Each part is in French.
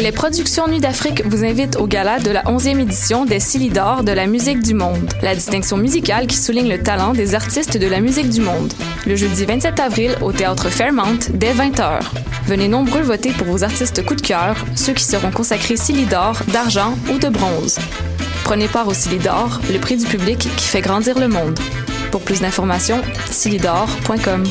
Les productions Nuit d'Afrique vous invitent au gala de la 11e édition des Silidor de la musique du monde, la distinction musicale qui souligne le talent des artistes de la musique du monde. Le jeudi 27 avril au théâtre Fairmount dès 20h. Venez nombreux voter pour vos artistes coup de cœur, ceux qui seront consacrés Silidor, d'argent ou de bronze. Prenez part au Silidor, le prix du public qui fait grandir le monde. Pour plus d'informations, silidor.com.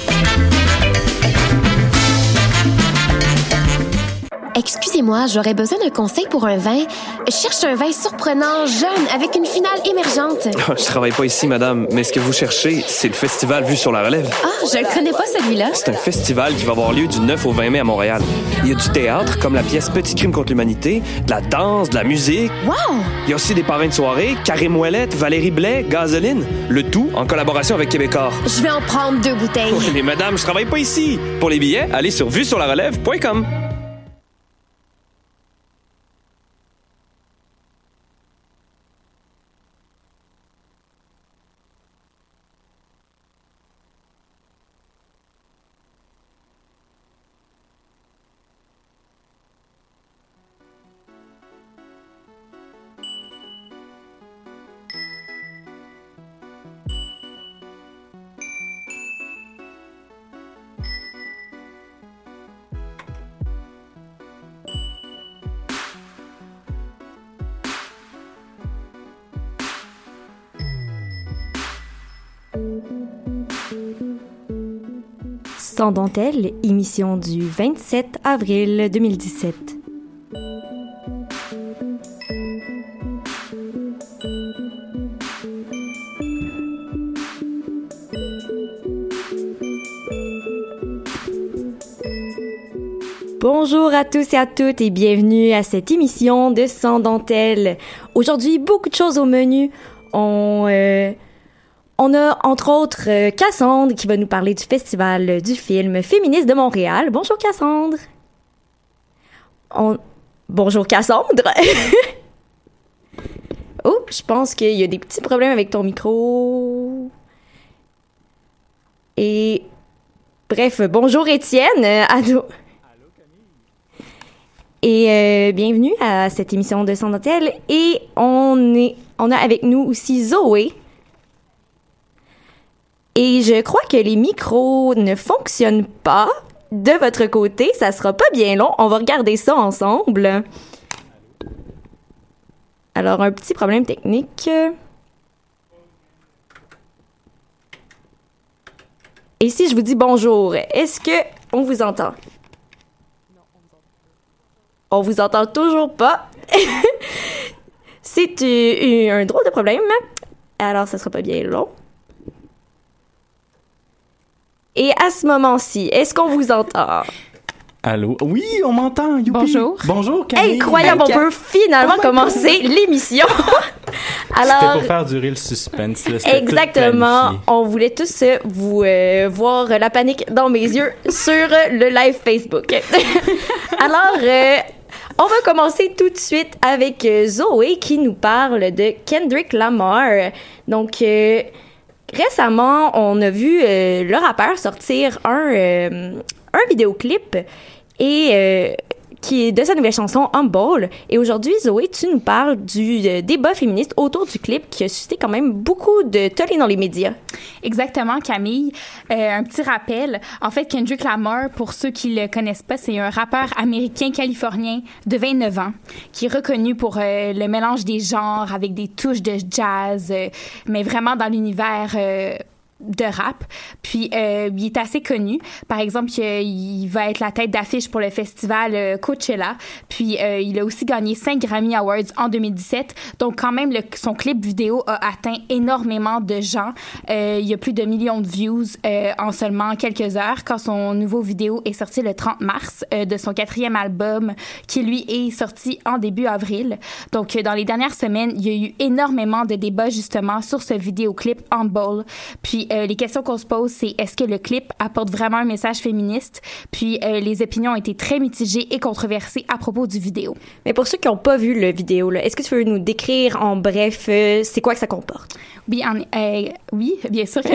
Excusez-moi, j'aurais besoin d'un conseil pour un vin. Je cherche un vin surprenant, jeune, avec une finale émergente. Je travaille pas ici, madame, mais ce que vous cherchez, c'est le festival Vue sur la Relève. Ah, je le connais pas celui-là. C'est un festival qui va avoir lieu du 9 au 20 mai à Montréal. Il y a du théâtre, comme la pièce Petit crime contre l'humanité, de la danse, de la musique. Wow! Il y a aussi des parrains de soirée, Karim Ouellette, Valérie Blais, Gazeline. Le tout en collaboration avec Québécois. Je vais en prendre deux bouteilles. Mais madame, je travaille pas ici. Pour les billets, allez sur vue Sans dentelle, émission du 27 avril 2017. Bonjour à tous et à toutes et bienvenue à cette émission de Sans dentelle. Aujourd'hui, beaucoup de choses au menu. On, euh, on a entre autres euh, Cassandre qui va nous parler du festival du film féministe de Montréal. Bonjour Cassandre. On... Bonjour Cassandre. oh, je pense qu'il y a des petits problèmes avec ton micro. Et bref, bonjour Étienne. Allô. Et euh, bienvenue à cette émission de Sans. Et on est, on a avec nous aussi Zoé. Et je crois que les micros ne fonctionnent pas de votre côté. Ça sera pas bien long. On va regarder ça ensemble. Alors, un petit problème technique. Et si je vous dis bonjour, est-ce que on vous entend? On vous entend toujours pas. C'est euh, un drôle de problème. Alors, ça sera pas bien long. Et à ce moment-ci, est-ce qu'on vous entend? Allô? Oui, on m'entend. youpi. Bonjour. Bonjour, Camille. Incroyable, on peut finalement Oh commencer l'émission. C'était Alors, pour faire durer le suspense. là. C'était exactement, on voulait tous euh, vous euh, voir la panique dans mes yeux sur euh, le live Facebook. Alors, euh, on va commencer tout de suite avec Zoé qui nous parle de Kendrick Lamar. Donc, euh, récemment, on a vu euh, le rappeur sortir un, euh, un vidéoclip et euh, qui est de sa nouvelle chanson Humble. Et aujourd'hui, Zoé, tu nous parles du euh, débat féministe autour du clip qui a suscité quand même beaucoup de tollé dans les médias. Exactement, Camille. Euh, un petit rappel. En fait, Kendrick Lamar, pour ceux qui le connaissent pas, c'est un rappeur américain californien de 29 ans qui est reconnu pour euh, le mélange des genres avec des touches de jazz, mais vraiment dans l'univers de rap. Puis euh, il est assez connu. Par exemple, il va être la tête d'affiche pour le festival euh, Coachella. Puis euh, il a aussi gagné 5 Grammy Awards en 2017. Donc quand même, son clip vidéo a atteint énormément de gens. Euh, il y a plus de millions de views euh, en seulement quelques heures quand son nouveau vidéo est sorti le 30 mars euh, de son quatrième album qui lui est sorti en début avril. Donc euh, dans les dernières semaines, il y a eu énormément de débats justement sur ce vidéoclip Humble. Puis euh, les questions qu'on se pose, c'est est-ce que le clip apporte vraiment un message féministe? Puis euh, les opinions ont été très mitigées et controversées à propos du vidéo. Mais pour ceux qui n'ont pas vu le vidéo, est-ce que tu veux nous décrire en bref euh, c'est quoi que ça comporte? Oui, en- oui, bien sûr.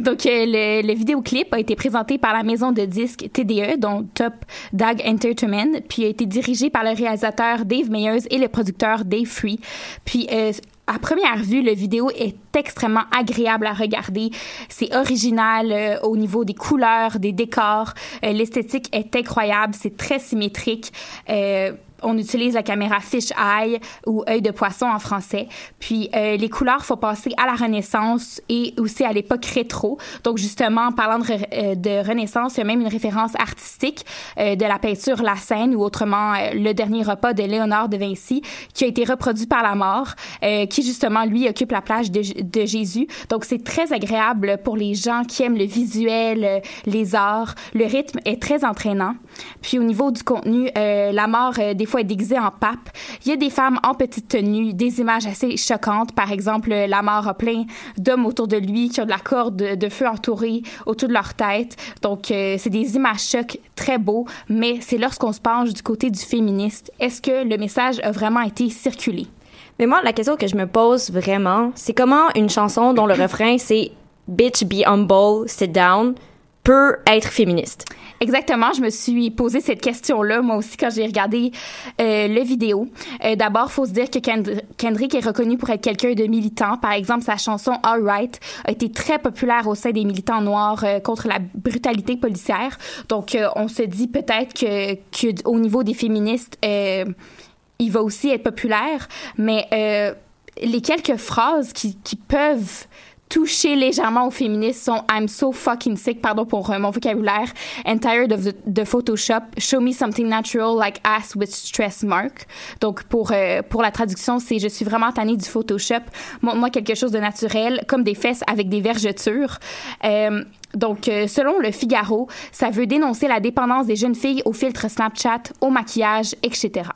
Donc, le, le vidéoclip a été présenté par la maison de disques TDE, dont Top Dog Entertainment, puis a été dirigé par le réalisateur Dave Meyers et le producteur Dave Free. Puis, à première vue, le vidéo est extrêmement agréable à regarder. C'est original euh, au niveau des couleurs, des décors. Euh, L'esthétique est incroyable. C'est très symétrique. Euh, on utilise la caméra fish eye ou œil de poisson en français. Puis euh, les couleurs font penser à la Renaissance et aussi à l'époque rétro. Donc justement, en parlant de, euh, de Renaissance, il y a même une référence artistique euh, de la peinture La Seine ou autrement euh, le dernier repas de Léonard de Vinci qui a été reproduit par la mort, euh, qui justement lui occupe la plage de, de Jésus. Donc c'est très agréable pour les gens qui aiment le visuel, les arts. Le rythme est très entraînant. Puis au niveau du contenu, euh, la mort euh, des fois est déguisée en pape. Il y a des femmes en petite tenue, des images assez choquantes. Par exemple, la mort a plein d'hommes autour de lui qui ont de la corde de, feu entourée autour de leur tête. Donc euh, c'est des images chocs très beaux, mais c'est lorsqu'on se penche du côté du féministe, est-ce que le message a vraiment été circulé? Mais moi, la question que je me pose vraiment, c'est comment une chanson dont le refrain c'est Bitch be humble, sit down peut être féministe. Exactement, je me suis posé cette question-là moi aussi quand j'ai regardé euh, le vidéo. Euh, D'abord, faut se dire que Kend- Kendrick est reconnu pour être quelqu'un de militant. Par exemple, sa chanson All Right a été très populaire au sein des militants noirs euh, contre la brutalité policière. Donc, euh, on se dit peut-être que, que au niveau des féministes, euh, il va aussi être populaire, mais les quelques phrases qui, qui peuvent toucher légèrement aux féministes sont I'm so fucking sick, pardon pour euh, mon vocabulaire, and tired of the, Photoshop, show me something natural like ass with stress mark. Donc pour euh, pour la traduction, c'est je suis vraiment tannée du Photoshop, montre-moi quelque chose de naturel comme des fesses avec des vergetures. Euh, donc, selon le Figaro, ça veut dénoncer la dépendance des jeunes filles au filtre Snapchat, au maquillage, etc.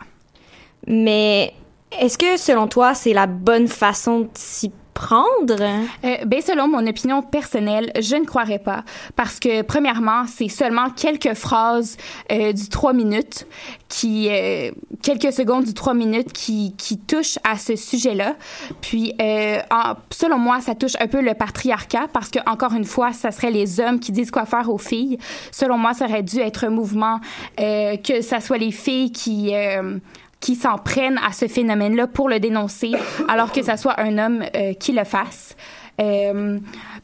Mais est-ce que selon toi, c'est la bonne façon de s'y prendre? Euh, ben, selon mon opinion personnelle, je ne croirais pas. Parce que, premièrement, c'est seulement quelques phrases euh, du 3 minutes qui, euh, quelques secondes du 3 minutes qui, qui touchent à ce sujet-là. Puis, euh, en- selon moi, ça touche un peu le patriarcat parce que, encore une fois, ça serait les hommes qui disent quoi faire aux filles. Selon moi, ça aurait dû être un mouvement euh, que ça soit les filles qui, qui s'en prennent à ce phénomène-là pour le dénoncer, alors que ça soit un homme euh, qui le fasse. Euh,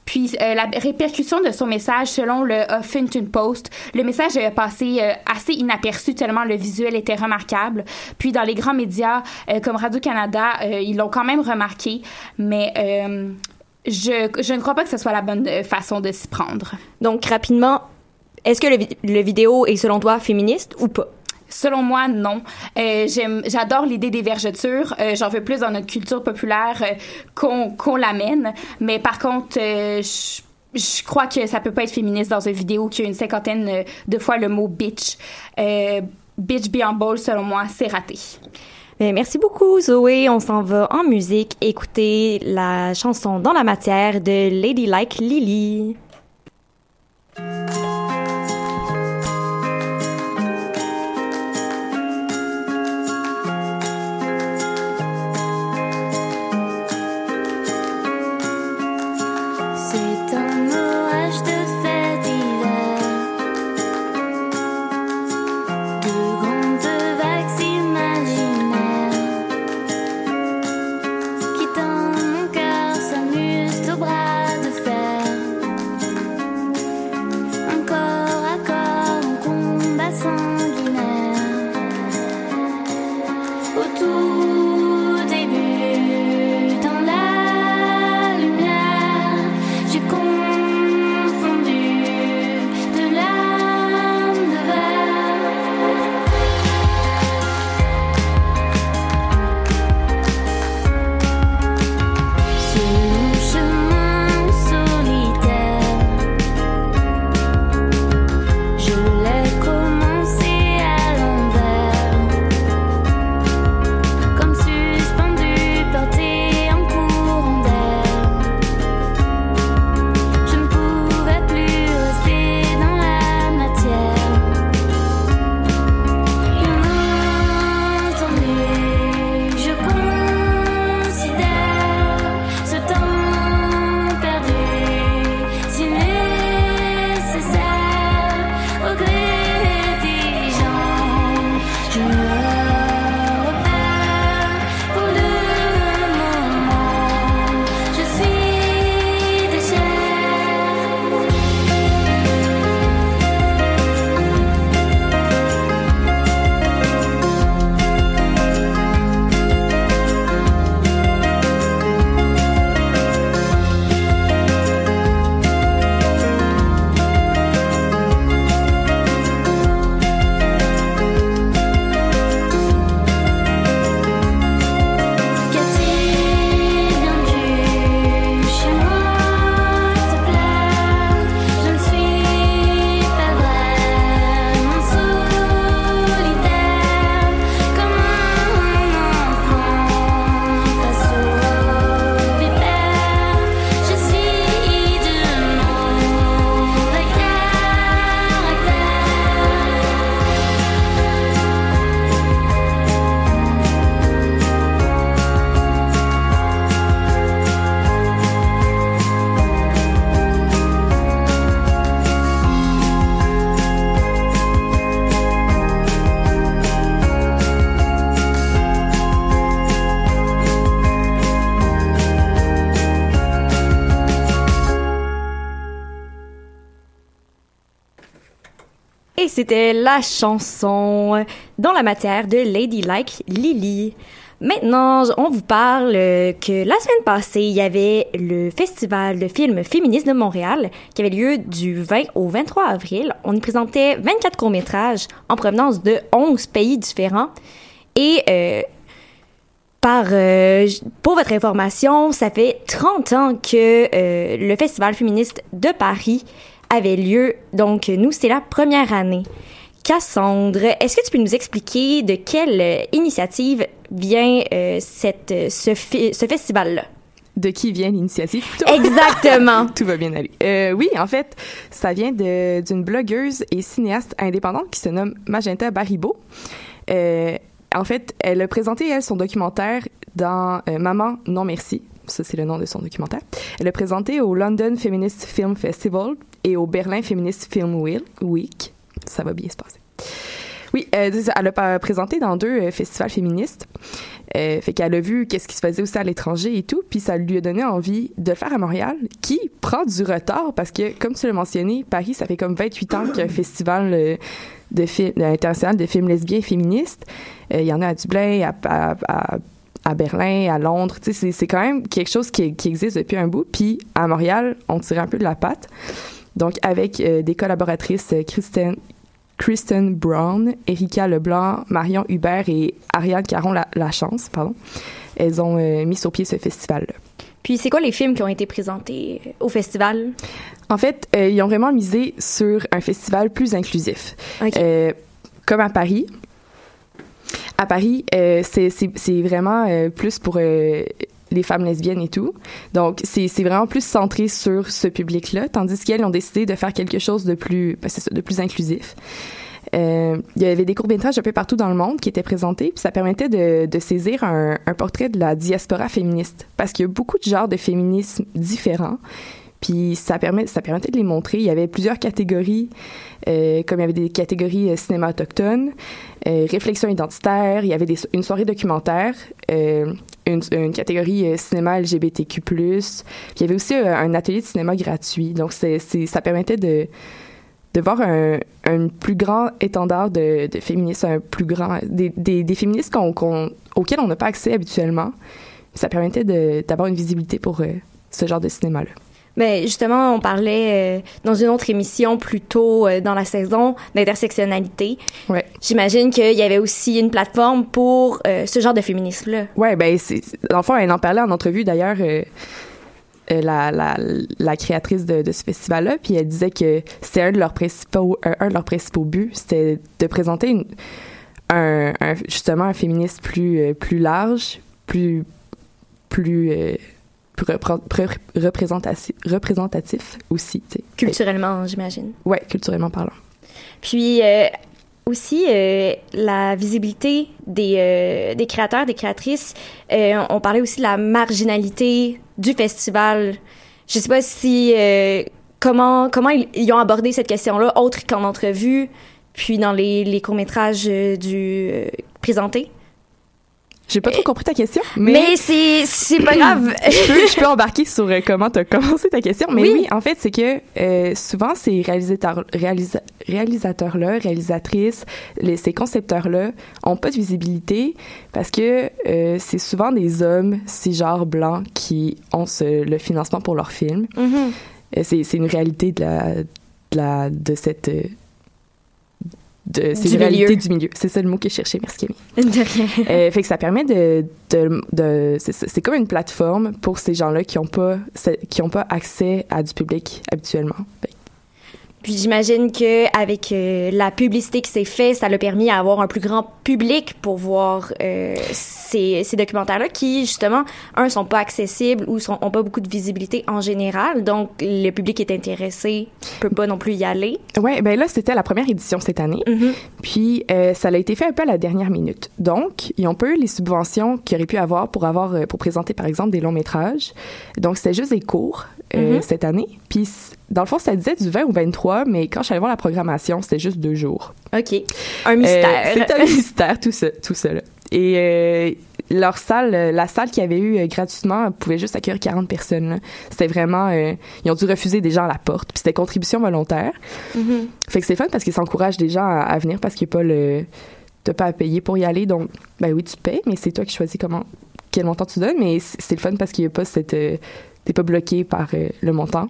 puis euh, la répercussion de son message selon le Huffington Post, le message est passé assez inaperçu tellement le visuel était remarquable. Puis dans les grands médias comme Radio-Canada, ils l'ont quand même remarqué, mais je, ne crois pas que ce soit la bonne façon de s'y prendre. Donc, rapidement, est-ce que le, le vidéo est selon toi féministe ou pas? Selon moi, non. Euh, j'adore l'idée des vergetures. Euh, j'en veux plus dans notre culture populaire euh, qu'on, l'amène. Mais par contre, euh, je, je crois que ça peut pas être féministe dans une vidéo qui a une cinquantaine euh, de fois le mot bitch. Euh, bitch be humble, selon moi, c'est raté. Mais merci beaucoup, Zoé. On s'en va en musique écouter la chanson Dans la matière de Ladylike Lily. C'était la chanson dans la matière de Ladylike Lily. Maintenant, on vous parle que la semaine passée, il y avait le Festival de films féministes de Montréal qui avait lieu du 20 au 23 avril. On y présentait 24 courts-métrages en provenance de 11 pays différents. Et euh, par, euh, pour votre information, ça fait 30 ans que euh, le Festival féministe de Paris avait lieu. Donc, nous, c'est la première année. Cassandre, est-ce que tu peux nous expliquer de quelle euh, initiative vient euh, cette, euh, ce, ce festival-là? De qui vient l'initiative plutôt? Exactement. Tout va bien aller. Euh, oui, en fait, ça vient d'une blogueuse et cinéaste indépendante qui se nomme Magenta. Euh, en fait, elle a présenté, elle, son documentaire dans euh, Maman, non merci. Ça, c'est le nom de son documentaire. Elle l'a présenté au London Feminist Film Festival et au Berlin Feminist Film Week. Ça va bien se passer. Oui, euh, elle a présenté dans deux euh, festivals féministes. Euh, fait qu'elle a vu qu'est-ce qui se faisait aussi à l'étranger et tout, puis ça lui a donné envie de le faire à Montréal, qui prend du retard parce que, comme tu l'as mentionné, Paris, ça fait comme 28 ans qu'il y a un festival euh, de films international de films lesbiens et féministes. Il y en a à Dublin, à, à, à- à Berlin, à Londres. C'est- quand même quelque chose qui, qui existe depuis un bout. Puis à Montréal, on tirait un peu de la patte. Donc avec euh, des collaboratrices, euh, Kristen, Kristen Brown, Erika Leblanc, Marion Hubert et Ariane Caron la, la chance, pardon. Elles ont euh, mis sur pied ce festival-là. Puis, c'est quoi les films qui ont été présentés au festival? En fait, euh, ils ont vraiment misé sur un festival plus inclusif. Euh, comme à Paris. À Paris, euh, c'est- vraiment euh, plus pour euh, les femmes lesbiennes et tout. Donc, c'est vraiment plus centré sur ce public-là, tandis qu'elles ont décidé de faire quelque chose de plus, ben, de plus inclusif. Il y avait des courts-métrages un peu partout dans le monde qui étaient présentés, puis ça permettait de, saisir un portrait de la diaspora féministe, parce qu'il y a beaucoup de genres de féminisme différents, puis ça, permet, ça permettait de les montrer. Il y avait plusieurs catégories, euh, comme il y avait des catégories euh, cinéma autochtone, euh, réflexion identitaire, il y avait une soirée documentaire, une, catégorie cinéma LGBTQ+, puis il y avait aussi un atelier de cinéma gratuit. Donc, ça permettait de, voir un, plus grand étendard de, féministes, un plus grand, des, féministes auxquels on n'a pas accès habituellement. Ça permettait d'avoir une visibilité pour ce genre de cinéma-là. Mais justement, on parlait euh, dans une autre émission plus tôt euh, dans la saison d'intersectionnalité. Ouais. J'imagine qu'il y avait aussi une plateforme pour euh, ce genre de féminisme-là. Ouais, ben, c'est, c'est- dans le fond, elle en parlait en entrevue d'ailleurs, la, la, la créatrice de, de ce festival-là, puis elle disait que c'était un de leurs principaux, un, de leurs principaux buts, c'était de présenter une- un, un- justement un féminisme plus, plus large, plus, plus, représentatif, représentatif aussi, tu sais. Culturellement, j'imagine. Ouais, culturellement parlant. Puis euh, aussi, euh, la visibilité des, euh, des créateurs, des créatrices. On parlait aussi de la marginalité du festival. Je sais pas si... comment, comment ils, ils ont abordé cette question-là, autre qu'en entrevue, puis dans les, les courts-métrages du présentés. J'ai pas trop compris ta question, Mais, mais... c'est c'est pas grave. je, peux, je peux embarquer sur euh, comment tu as commencé ta question. Mais Oui. oui, en fait, c'est que euh, souvent, ces réalisateurs, réalisa- réalisateurs-là, réalisatrices, les, ces concepteurs-là ont pas de visibilité parce que euh, c'est souvent des hommes, cisgenres blancs, qui ont ce- le financement pour leurs films. Euh, c'est c'est une réalité de la, de, la, de cette... de, c'est Du milieu. du milieu. C'est ça le mot que je cherchais, merci Camille. De rien. Euh, fait que ça permet de, de, de- c'est comme une plateforme pour ces gens-là qui ont pas qui ont pas accès à du public habituellement. Fait Puis j'imagine que avec euh, la publicité qui s'est faite, ça l'a permis à avoir un plus grand public pour voir euh, ces, ces documentaires-là qui, justement, un, sont pas accessibles ou sont, ont pas beaucoup de visibilité en général. Donc, le public est intéressé, peut pas non plus y aller. Ouais, ben là c'était la première édition cette année. Mhm. Puis euh, ça a été fait un peu à la dernière minute. Donc ils ont pas eu les subventions qu'ils auraient pu avoir pour avoir euh, pour présenter par exemple des longs métrages. Donc c'était juste des cours euh, Mhm. cette année. Puis dans le fond ça disait du 20 au 23, mais quand je suis allée voir la programmation c'était juste deux jours. OK. Un mystère. Euh, c'est un mystère, tout ça, tout ça. là. Et leur salle, euh, la salle qu'ils avaient eue euh, gratuitement, pouvait juste accueillir 40 personnes. C'était vraiment, euh, ils ont dû refuser des gens à la porte. Puis c'était contribution volontaire. Mhm. Fait que c'est fun parce qu'ils s'encouragent des gens à, à venir parce qu'il n'y a pas le, t'as pas à payer pour y aller. Donc, ben oui, tu payes, mais c'est toi qui choisis comment, quel montant tu donnes. Mais c'est le fun parce qu'il n'y a pas cette, euh, t'es pas bloqué par euh, le montant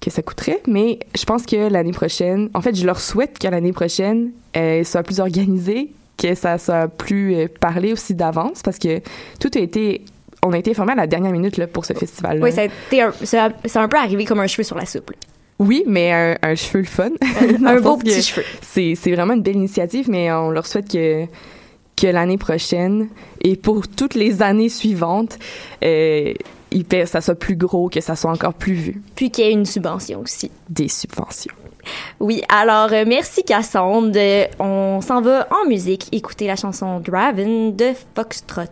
que ça coûterait. Mais je pense que l'année prochaine, en fait, je leur souhaite que l'année prochaine, euh, elle soit plus organisée, que ça soit plus euh, parlé aussi d'avance parce que tout a été, on a été informé à la dernière minute là, pour ce festival-là. Oui, ça a été un- ça a- c'est un peu arrivé comme un cheveu sur la soupe. là. Oui, mais un, un cheveu le fun. Un beau petit cheveu. C'est, vraiment une belle initiative, mais on leur souhaite que, que l'année prochaine et pour toutes les années suivantes, euh, paient- ça soit plus gros, que ça soit encore plus vu. Puis qu'il y ait une subvention aussi. Des subventions. Oui, alors euh, merci Cassandre. Euh, on s'en va en musique écouter la chanson Draven de Foxtrot.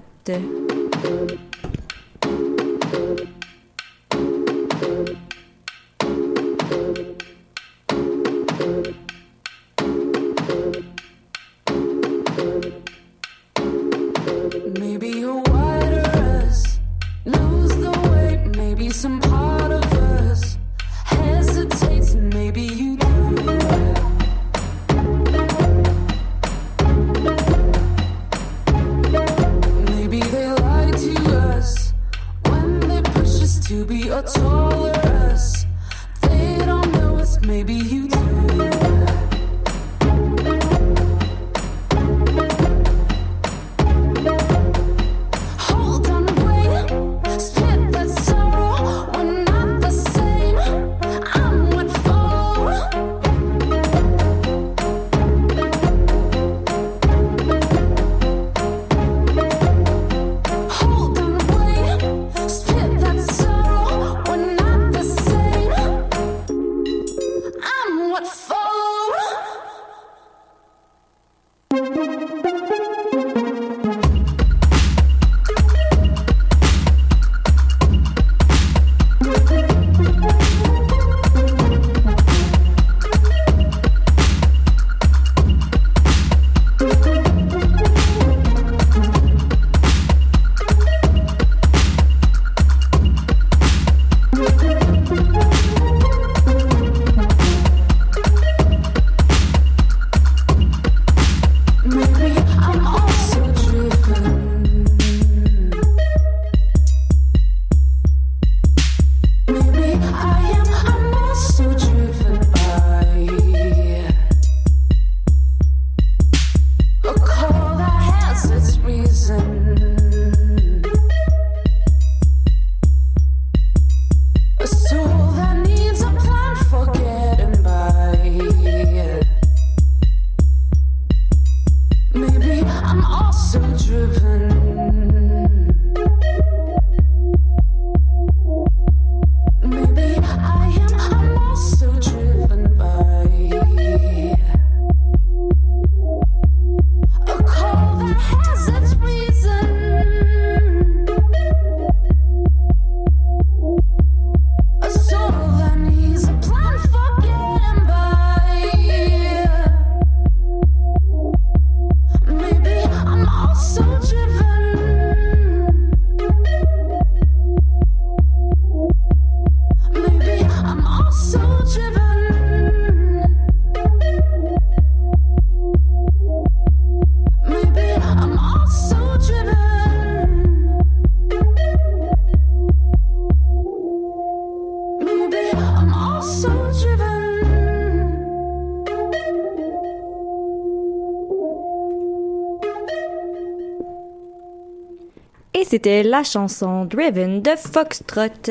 Et c'était la chanson Driven de Foxtrot.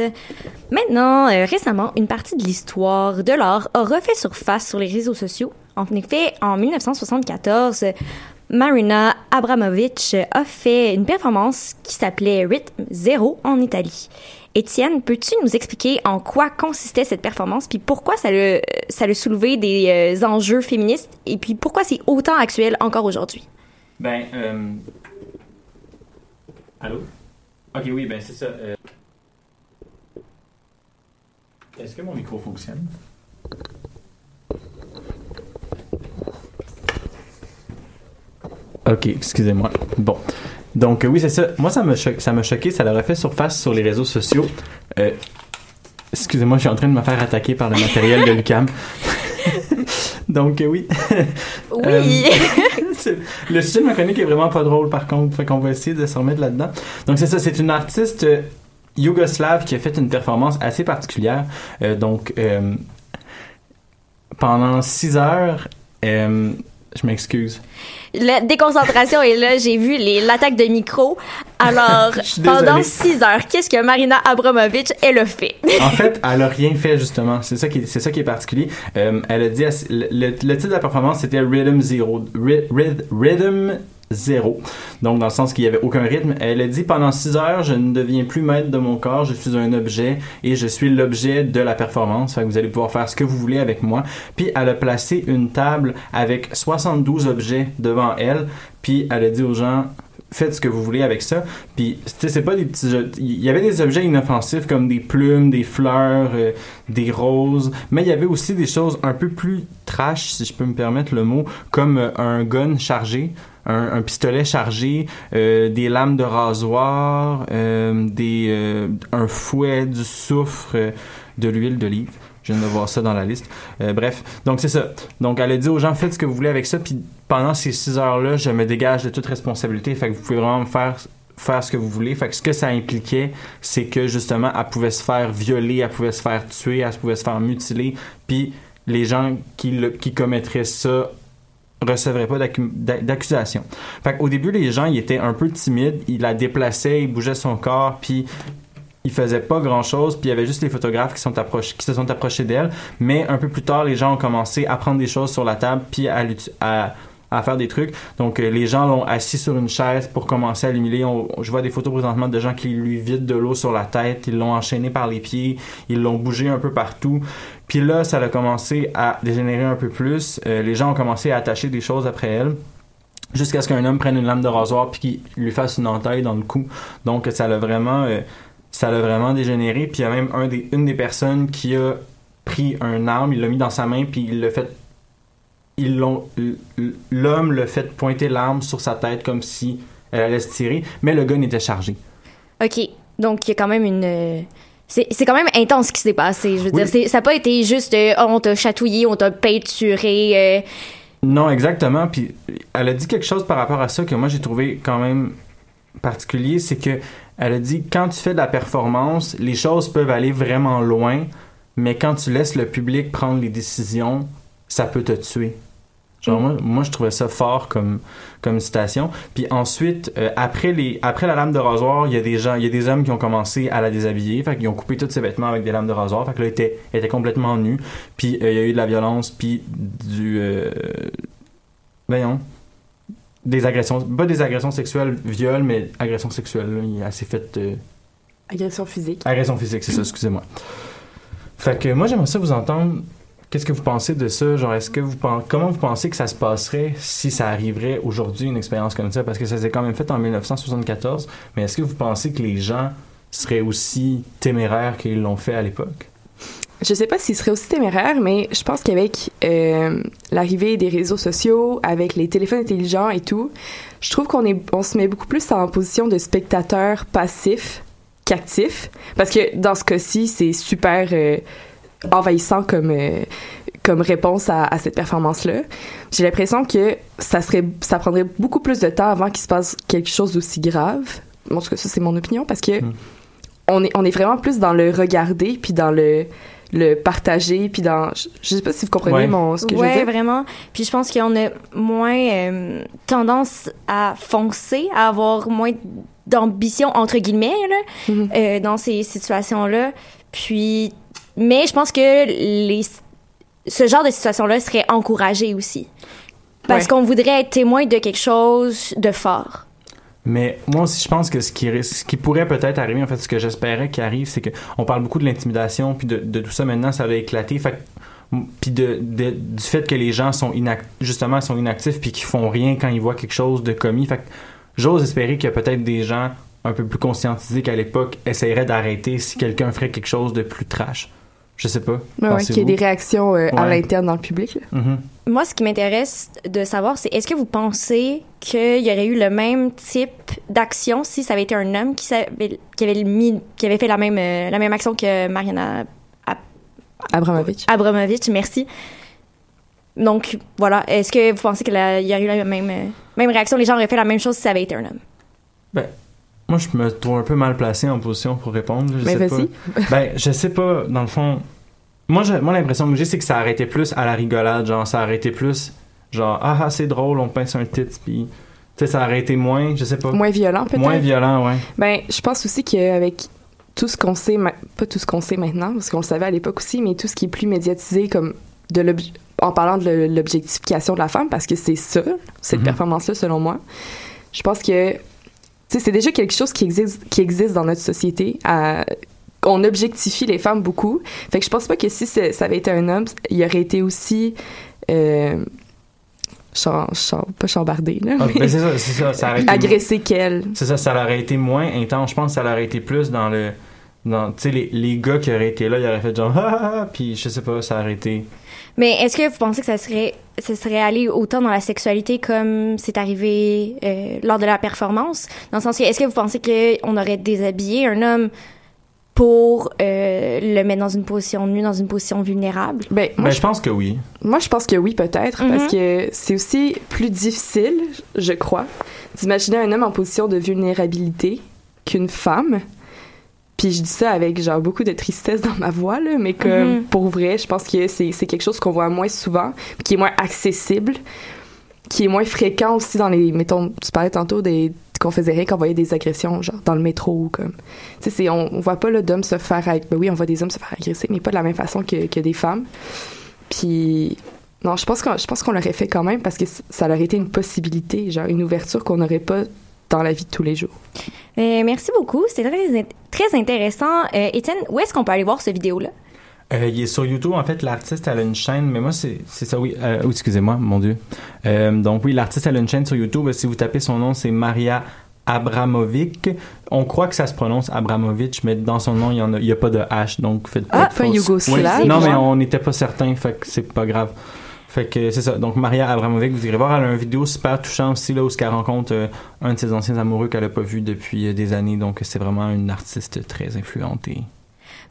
Maintenant, euh, récemment, une partie de l'histoire de l'art a refait surface sur les réseaux sociaux. En effet, en 1974, Marina Abramovic a fait une performance qui s'appelait Rhythm Zero en Italie. Étienne, peux-tu nous expliquer en quoi consistait cette performance, puis pourquoi ça le, ça le soulevé des euh, enjeux féministes, et puis pourquoi c'est autant actuel encore aujourd'hui? Ben, euh... Allô? Ok, oui, ben c'est ça. euh. Est-ce que mon micro fonctionne? Ok, excusez-moi. Bon. Donc, euh, oui, c'est ça. Moi, ça m'a cho- choqué. Ça leur a fait surface sur les réseaux sociaux. Euh, Excusez-moi, je suis en train de me faire attaquer par le matériel de Lucam. Donc, euh, oui. Oui. Le sujet de ma est vraiment pas drôle, par contre. Fait qu'on va essayer de se remettre là-dedans. Donc, c'est ça. C'est une artiste euh, yougoslave qui a fait une performance assez particulière. Euh, donc, euh, pendant six heures, je m'excuse. La déconcentration est là. J'ai vu les- l'attaque de micro. Alors, pendant six heures, qu'est-ce que Marina Abramovic, elle a fait? En fait, elle a rien fait justement. C'est ça qui est, c'est ça qui est particulier. Euh, elle a dit le, le- titre de la performance c'était Rhythm Zero, Rhythm Zero. Donc dans le sens qu'il y avait aucun rythme. Elle a dit pendant 6 heures, je ne deviens plus maître de mon corps, je suis un objet et je suis l'objet de la performance. Que vous allez pouvoir faire ce que vous voulez avec moi. Puis elle a placé une table avec 72 objets devant elle. Puis elle a dit aux gens faites ce que vous voulez avec ça. Puis, tu c'est pas des petits. Il y avait des objets inoffensifs comme des plumes, des fleurs, euh, des roses, mais il y avait aussi des choses un peu plus trash, si je peux me permettre le mot, comme euh, un gun chargé. Un, pistolet chargé, euh, des lames de rasoir, des, un fouet, du soufre, de l'huile d'olive. Je viens de voir ça dans la liste. Euh, bref, donc c'est ça. Donc elle a dit aux gens, faites ce que vous voulez avec ça, puis pendant ces six heures-là, je me dégage de toute responsabilité. Fait que vous pouvez vraiment faire ce que vous voulez. Fait que ce que ça impliquait, c'est que justement, elle pouvait se faire violer, elle pouvait se faire tuer, elle pouvait se faire mutiler, puis les gens qui, commettraient ça recevraient pas d'accu- d'a- d'accusation. Fait qu'au début, les gens, étaient un peu timides, ils la déplaçaient, ils bougeaient son corps, puis il faisait pas grand chose, puis il y avait juste les photographes qui, se sont approchés d'elle. Mais un peu plus tard, les gens ont commencé à prendre des choses sur la table, puis à, faire des trucs. Donc euh, les gens l'ont assis sur une chaise pour commencer à l'humilier. Je vois des photos présentement de gens qui lui vident de l'eau sur la tête, ils l'ont enchaîné par les pieds, ils l'ont bougé un peu partout. Puis là, ça a commencé à dégénérer un peu plus. Euh, les gens ont commencé à attacher des choses après elle jusqu'à ce qu'un homme prenne une lame de rasoir puis qu'il lui fasse une entaille dans le cou. Donc ça l'a vraiment euh, ça l'a vraiment dégénéré puis il y a même un des, une des personnes qui a pris un arme, il l'a mis dans sa main puis il l'a fait ils l'ont l'homme l'a fait pointer l'arme sur sa tête comme si elle allait se tirer, mais le gun était chargé. OK. Donc, il y a quand même une. euh, C'est c'est quand même intense ce qui s'est passé. Je veux Oui. dire, c'est- ça n'a pas été juste euh, oh, on t'a chatouillé, on t'a peinturé. euh, Non, exactement. Puis elle a dit quelque chose par rapport à ça que moi j'ai trouvé quand même particulier, c'est que elle a dit quand tu fais de la performance, les choses peuvent aller vraiment loin, mais quand tu laisses le public prendre les décisions, ça peut te tuer. Genre moi, moi, je trouvais ça fort comme comme citation. Puis ensuite euh, après les après la lame de rasoir, il y a des gens, il y a des hommes qui ont commencé à la déshabiller, fait qu'ils ont coupé tous ses vêtements avec des lames de rasoir, fait que là elle était, elle était complètement nue. Puis euh, il y a eu de la violence, puis du euh, voyons des agressions, pas des agressions sexuelles, viol, mais agression sexuelle. Là, il- elle s'est faite euh, Agression physique. Agression physique, c'est ça, excusez-moi. Fait que moi, j'aimerais ça vous entendre. Qu'est-ce que vous pensez de ça? Genre, est-ce que vous pensez, comment vous pensez que ça se passerait si ça arriverait aujourd'hui, une expérience comme ça? Parce que ça s'est quand même fait en 1974. Mais est-ce que vous pensez que les gens seraient aussi téméraires qu'ils l'ont fait à l'époque? Je sais pas s'il serait aussi téméraire, mais je pense qu'avec euh, l'arrivée des réseaux sociaux, avec les téléphones intelligents et tout, je trouve qu'on est, on se met beaucoup plus en position de spectateur passif qu'actif, parce que dans ce cas-ci, c'est super euh, envahissant comme euh, comme réponse à, à cette performance-là. J'ai l'impression que ça serait, ça prendrait beaucoup plus de temps avant qu'il se passe quelque chose d'aussi grave. En tout cas, ça c'est mon opinion, parce que on est, on est vraiment plus dans le regarder, puis dans le, le partager, puis dans... Je, je sais pas si vous comprenez Ouais. mon, ce que je veux dire. vraiment. Puis je pense qu'on a moins euh, tendance à foncer, à avoir moins d'ambition, entre guillemets, là, Mm-hmm. euh, dans ces situations-là. Puis, mais je pense que les, ce genre de situation-là serait encouragé aussi. Parce Ouais. qu'on voudrait être témoin de quelque chose de fort. Mais moi aussi, je pense que ce qui, pourrait peut-être arriver, en fait, ce que j'espérais qui arrive, c'est que on parle beaucoup de l'intimidation, puis de, tout ça maintenant, ça va éclater. Fait puis du fait que les gens sont justement sont inactifs puis qu'ils font rien quand ils voient quelque chose de commis. Fait j'ose espérer qu'il y a peut-être des gens un peu plus conscientisés qu'à l'époque essaieraient d'arrêter si quelqu'un ferait quelque chose de plus trash. Je sais pas. Ouais, ouais, Pensez-vous? qu'il y ait des réactions euh, à l'interne dans le public. là. Mhm. Moi, ce qui m'intéresse de savoir, c'est est-ce que vous pensez qu'il y aurait eu le même type d'action si ça avait été un homme qui, savait- qui avait, mis, qui avait fait la même, euh, la même action que Mariana Abramovich. Abramovich, merci. Donc, voilà. Est-ce que vous pensez qu'il y aurait eu la même, euh, même réaction? Les gens auraient fait la même chose si ça avait été un homme? Ben, moi, je me trouve un peu mal placé en position pour répondre. Je Mais sais vas-y. pas. Ben, je sais pas, dans le fond. Moi, moi l'impression que j'ai, c'est que ça été plus à la rigolade. Genre, ça été plus. Genre, ah, ah c'est drôle, on pince un titre, puis. Tu sais, ça aurait été moins, je sais pas. Moins violent, peut-être? Moins violent, ouais. Ben, je pense aussi qu'avec tout ce qu'on sait, pas tout ce qu'on sait maintenant, parce qu'on le savait à l'époque aussi, mais tout ce qui est plus médiatisé, comme de en parlant de l'objectification de la femme, parce que c'est ça, cette Mhm. performance-là, selon moi. Je pense que, c'est déjà quelque chose qui existe, qui existe dans notre société. à- on objectifie les femmes beaucoup. Fait que je pense pas que si ça avait été un homme, il aurait été aussi. Euh, pas chambardé, là. Ah, mais ben, c'est ça, ça. ça agressé qu'elle. C'est ça, ça aurait été moins intense. Je pense que ça aurait été plus dans le. Dans Tu sais, les, les gars qui auraient été là, ils auraient fait genre, ah, ah, ah, puis je sais pas, ça aurait été. Mais est-ce que vous pensez que ça serait, ça serait allé autant dans la sexualité comme c'est arrivé euh, lors de la performance? Dans le sens que, est-ce que vous pensez qu'on aurait déshabillé un homme pour euh, le mettre dans une position nue, dans une position vulnérable? Ben, moi, Ben, je pense que oui. Moi, je pense que oui, peut-être, Mhm. parce que c'est aussi plus difficile, je crois, d'imaginer un homme en position de vulnérabilité qu'une femme. Puis je dis ça avec genre beaucoup de tristesse dans ma voix, là, mais comme Mhm. pour vrai, je pense que c'est c'est quelque chose qu'on voit moins souvent, qui est moins accessible, qui est moins fréquent aussi dans les, mettons, tu parlais tantôt des qu'on faisait rien qu'on voyait des agressions genre dans le métro ou comme tu sais on, on voit pas là d'hommes se faire ben oui on voit des hommes se faire agresser mais pas de la même façon que, que des femmes puis non je pense qu'on je pense qu'on l'aurait fait quand même parce que ça aurait été une possibilité genre une ouverture qu'on n'aurait pas dans la vie de tous les jours Euh, merci beaucoup. C'était très, très intéressant. Euh, Étienne, où est-ce qu'on peut aller voir cette vidéo-là? Euh, il est sur YouTube, en fait, l'artiste, elle a une chaîne, mais moi, c'est c'est ça, oui. Euh, oh, excusez-moi, mon Dieu. Euh, donc, oui, l'artiste, elle a une chaîne sur YouTube. Si vous tapez son nom, c'est Maria Abramovic. On croit que ça se prononce Abramovich, mais dans son nom, il n'y a, il y a pas de H, donc faites Ah, de pas fausses- yougoslave. Oui, Non, C'est mais on n'était pas certain, fait que c'est pas grave. Fait que c'est ça. Donc, Maria Abramovic, vous irez voir, elle a une vidéo super touchante aussi, là, où elle rencontre euh, un de ses anciens amoureux qu'elle a pas vu depuis euh, des années. Donc, c'est vraiment une artiste très influente et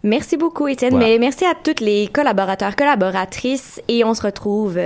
Merci beaucoup, Étienne. Voilà. Mais merci à toutes les collaborateurs, collaboratrices. Et on se retrouve